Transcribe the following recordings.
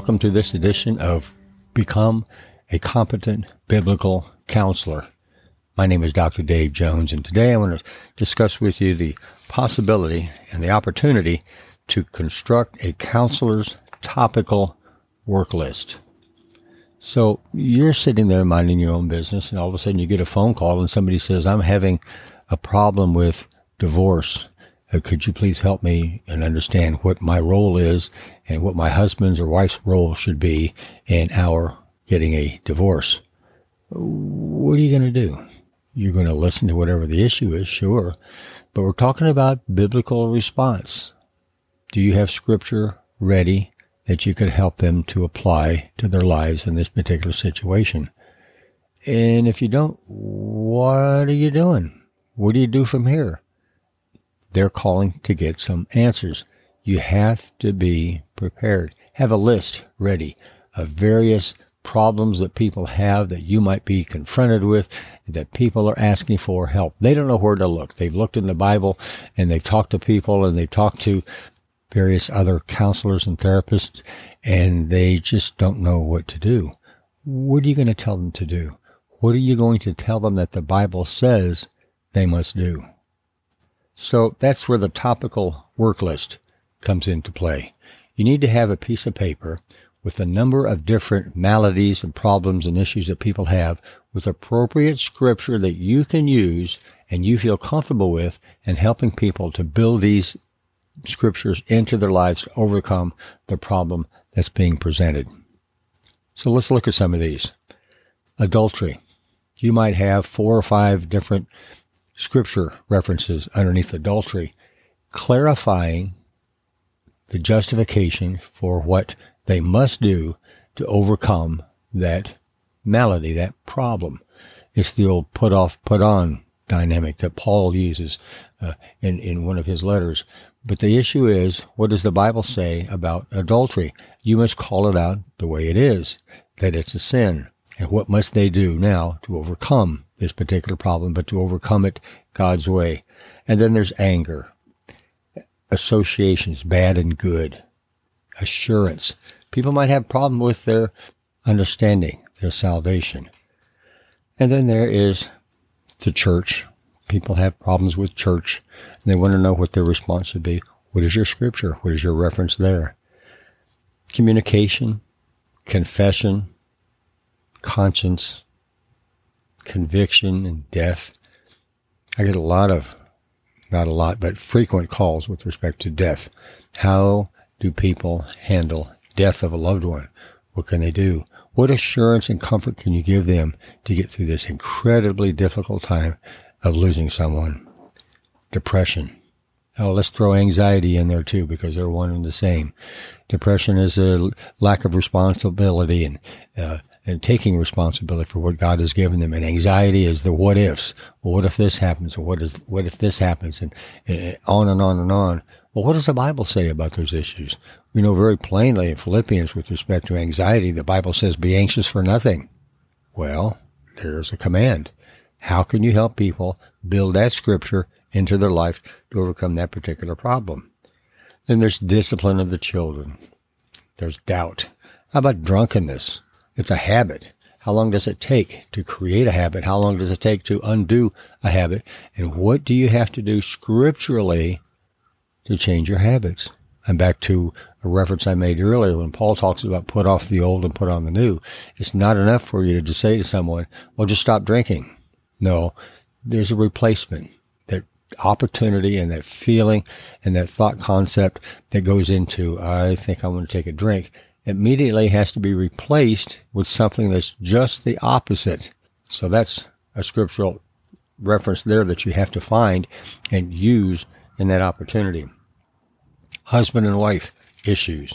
Welcome to this edition of Become a Competent Biblical Counselor. My name is Dr. Dave Jones, and today I want to discuss with you the possibility and the opportunity to construct a counselor's topical work list. So you're sitting there minding your own business, and all of a sudden you get a phone call, and somebody says, I'm having a problem with divorce Uh, could you please help me and understand what my role is and what my husband's or wife's role should be in our getting a divorce? What are you going to do? You're going to listen to whatever the issue is, sure, but we're talking about biblical response. Do you have scripture ready that you could help them to apply to their lives in this particular situation? And if you don't, what are you doing? What do you do from here? They're calling to get some answers. You have to be prepared. Have a list ready of various problems that people have that you might be confronted with, that people are asking for help. They don't know where to look. They've looked in the Bible and they've talked to people and they've talked to various other counselors and therapists and they just don't know what to do. What are you going to tell them to do? What are you going to tell them that the Bible says they must do? So that's where the topical work list comes into play. You need to have a piece of paper with a number of different maladies and problems and issues that people have with appropriate scripture that you can use and you feel comfortable with and helping people to build these scriptures into their lives to overcome the problem that's being presented. So let's look at some of these. Adultery. You might have four or five different scripture references underneath adultery, clarifying the justification for what they must do to overcome that malady, that problem. It's the old put off, put on dynamic that Paul uses uh, in, in one of his letters. But the issue is, what does the Bible say about adultery? You must call it out the way it is, that it's a sin. And what must they do now to overcome this particular problem, but to overcome it God's way? And then there's anger, associations, bad and good, assurance. People might have problem with their understanding, their salvation. And then there is the church. People have problems with church and they want to know what their response should be. What is your scripture? What is your reference there? Communication, confession, conscience, conviction, and death. I get a lot of, not a lot, but frequent calls with respect to death. How do people handle death of a loved one? What can they do? What assurance and comfort can you give them to get through this incredibly difficult time of losing someone? Depression. Oh, let's throw anxiety in there too because they're one and the same. Depression is a lack of responsibility and uh, and taking responsibility for what God has given them. And anxiety is the what ifs. Well, what if this happens? Or what is, what if this happens? And uh, on and on and on. Well, what does the Bible say about those issues? We know very plainly in Philippians with respect to anxiety, the Bible says, be anxious for nothing. Well, there's a command. How can you help people build that scripture into their life to overcome that particular problem? Then there's discipline of the children. There's doubt. How about drunkenness? It's a habit. How long does it take to create a habit? How long does it take to undo a habit? And what do you have to do scripturally to change your habits? And back to a reference I made earlier when Paul talks about put off the old and put on the new. It's not enough for you to just say to someone, well, just stop drinking. No, there's a replacement. That opportunity and that feeling and that thought concept that goes into, I think I want to take a drink immediately has to be replaced with something that's just the opposite. So that's a scriptural reference there that you have to find and use in that opportunity. Husband and wife issues,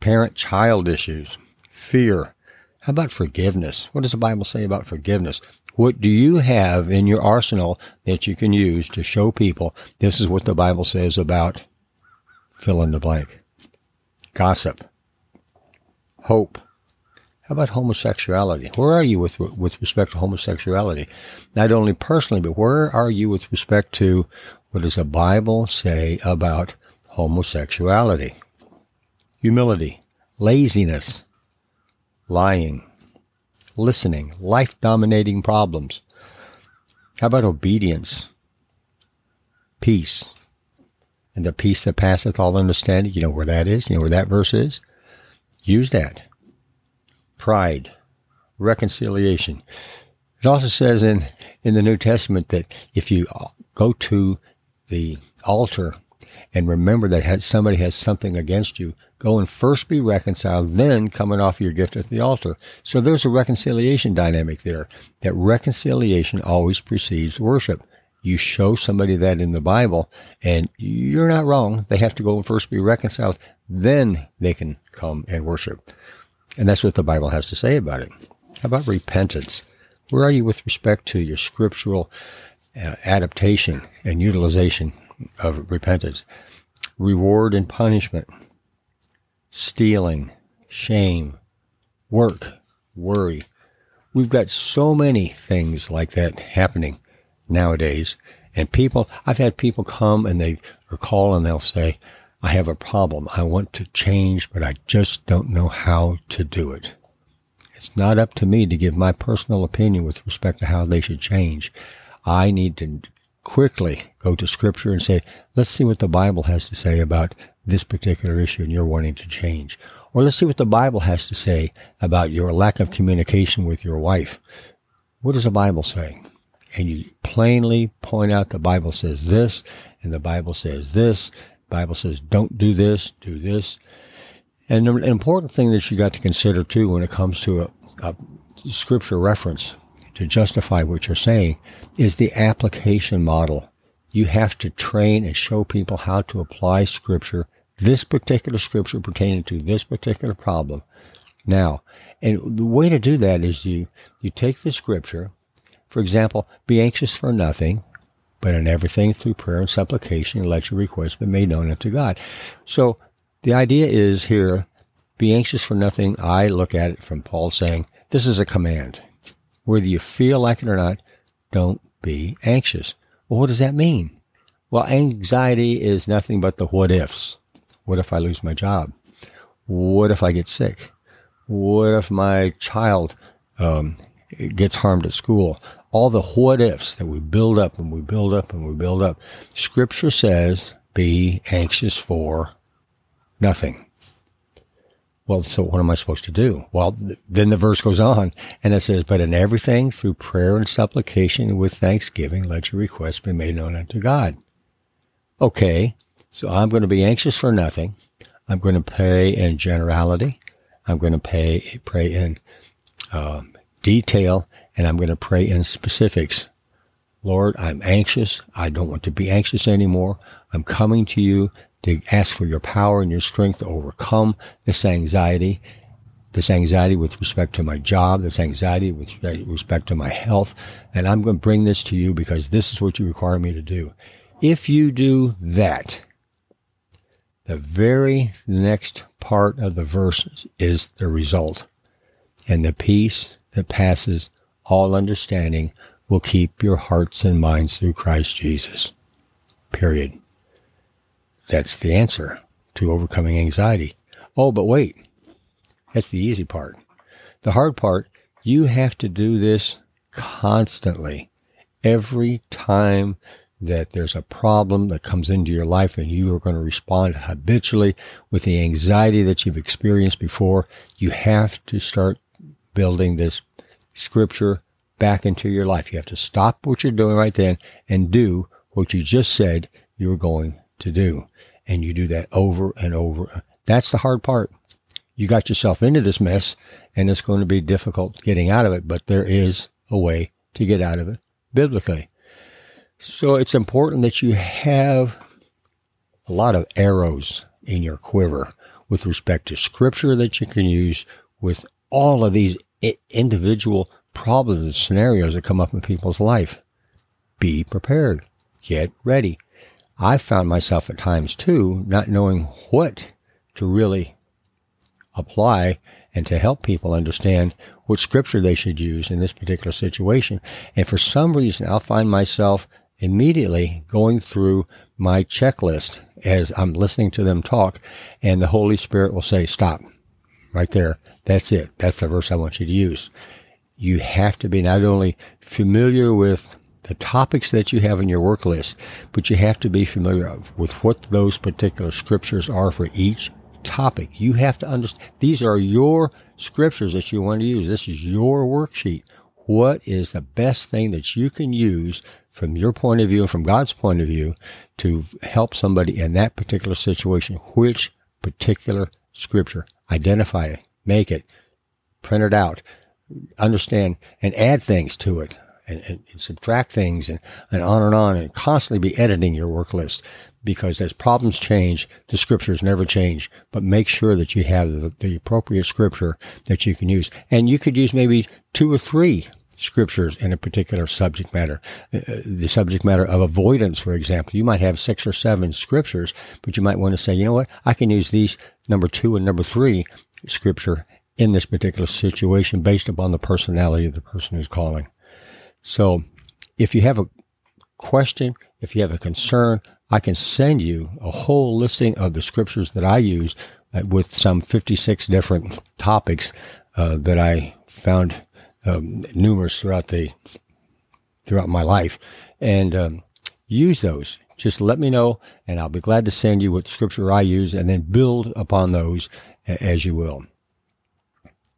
parent child issues, fear. How about forgiveness? What does the Bible say about forgiveness? What do you have in your arsenal that you can use to show people this is what the Bible says about fill in the blank? Gossip hope. How about homosexuality? Where are you with with respect to homosexuality? Not only personally, but where are you with respect to what does the Bible say about homosexuality? Humility, laziness, lying, listening, life dominating problems. How about obedience, peace, and the peace that passeth all understanding? You know where that is? You know where that verse is? Use that. Pride, reconciliation. It also says in, in the New Testament that if you go to the altar and remember that somebody has something against you, go and first be reconciled, then come and offer your gift at the altar. So there's a reconciliation dynamic there. That reconciliation always precedes worship. You show somebody that in the Bible, and you're not wrong. They have to go and first be reconciled, then they can come and worship. And that's what the Bible has to say about it. How about repentance? Where are you with respect to your scriptural uh, adaptation and utilization of repentance? Reward and punishment, stealing, shame, work, worry. We've got so many things like that happening nowadays. And people, I've had people come and they or call and they'll say, I have a problem. I want to change, but I just don't know how to do it. It's not up to me to give my personal opinion with respect to how they should change. I need to quickly go to scripture and say, let's see what the Bible has to say about this particular issue and you're wanting to change. Or let's see what the Bible has to say about your lack of communication with your wife. What does the Bible say? And you plainly point out the Bible says this, and the Bible says this. The Bible says don't do this, do this. And an important thing that you got to consider too when it comes to a, a scripture reference to justify what you're saying is the application model. You have to train and show people how to apply scripture, this particular scripture pertaining to this particular problem. Now, and the way to do that is you, you take the scripture, for example, be anxious for nothing, but in everything through prayer and supplication, let your requests be made known unto God. So the idea is here, be anxious for nothing. I look at it from Paul saying, this is a command. Whether you feel like it or not, don't be anxious. Well, what does that mean? Well, anxiety is nothing but the what ifs. What if I lose my job? What if I get sick? What if my child um, gets harmed at school? All the what ifs that we build up and we build up and we build up. Scripture says, be anxious for nothing. Well, so what am I supposed to do? Well, th- then the verse goes on and it says, but in everything through prayer and supplication with thanksgiving, let your requests be made known unto God. Okay. So I'm going to be anxious for nothing. I'm going to pray in generality. I'm going to pay, pray in um, detail and I'm going to pray in specifics. Lord, I'm anxious. I don't want to be anxious anymore. I'm coming to you to ask for your power and your strength to overcome this anxiety, this anxiety with respect to my job, this anxiety with respect to my health. And I'm going to bring this to you because this is what you require me to do. If you do that, the very next part of the verse is the result. And the peace that passes all understanding will keep your hearts and minds through Christ Jesus. Period. That's the answer to overcoming anxiety. Oh, but wait. That's the easy part. The hard part, you have to do this constantly. Every time that there's a problem that comes into your life and you are going to respond habitually with the anxiety that you've experienced before, you have to start building this scripture back into your life. You have to stop what you're doing right then and do what you just said you were going to do. And you do that over and over. That's the hard part. You got yourself into this mess and it's going to be difficult getting out of it, but there is a way to get out of it biblically. So it's important that you have a lot of arrows in your quiver with respect to scripture that you can use with all of these individual problems and scenarios that come up in people's life. Be prepared. Get ready. I found myself at times too, not knowing what to really apply and to help people understand what scripture they should use in this particular situation. And for some reason, I'll find myself immediately going through my checklist as I'm listening to them talk, and the Holy Spirit will say, Stop. Right there. That's it. That's the verse I want you to use. You have to be not only familiar with the topics that you have in your work list, but you have to be familiar with what those particular scriptures are for each topic. You have to understand these are your scriptures that you want to use. This is your worksheet. What is the best thing that you can use from your point of view and from God's point of view to help somebody in that particular situation? Which particular scripture? Identify it, make it, print it out, understand, and add things to it. And, and, and, subtract things and, and on and on and constantly be editing your work list because as problems change, the scriptures never change. But make sure that you have the, the appropriate scripture that you can use. And you could use maybe two or three scriptures in a particular subject matter. Uh, uh, the subject matter of avoidance, for example, you might have six or seven scriptures, but you might want to say, you know what, I can use these number two and number three scripture in this particular situation based upon the personality of the person who's calling. So if you have a question, if you have a concern, I can send you a whole listing of the scriptures that I use uh, with some 56 different topics uh, that I found um, numerous throughout the throughout my life, and um, use those. Just let me know, and I'll be glad to send you what scripture I use, and then build upon those as you will.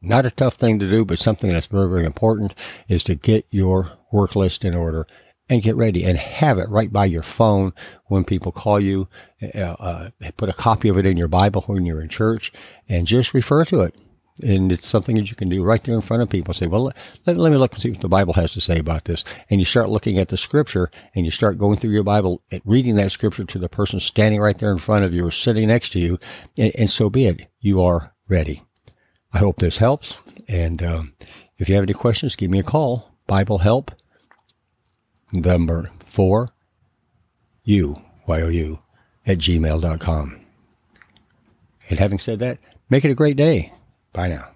Not a tough thing to do, but something that's very, very important is to get your work list in order and get ready and have it right by your phone when people call you. Uh, uh, put a copy of it in your Bible when you're in church and just refer to it and it's something that you can do right there in front of people. Say, well, let, let, me look and see what the Bible has to say about this. And you start looking at the scripture and you start going through your Bible, reading that scripture to the person standing right there in front of you or sitting next to you. And, and so be it. You are ready. I hope this helps. And um, if you have any questions, give me a call. Bible help number four, you, Y-O-U, at gmail.com. And having said that, make it a great day. Bye now.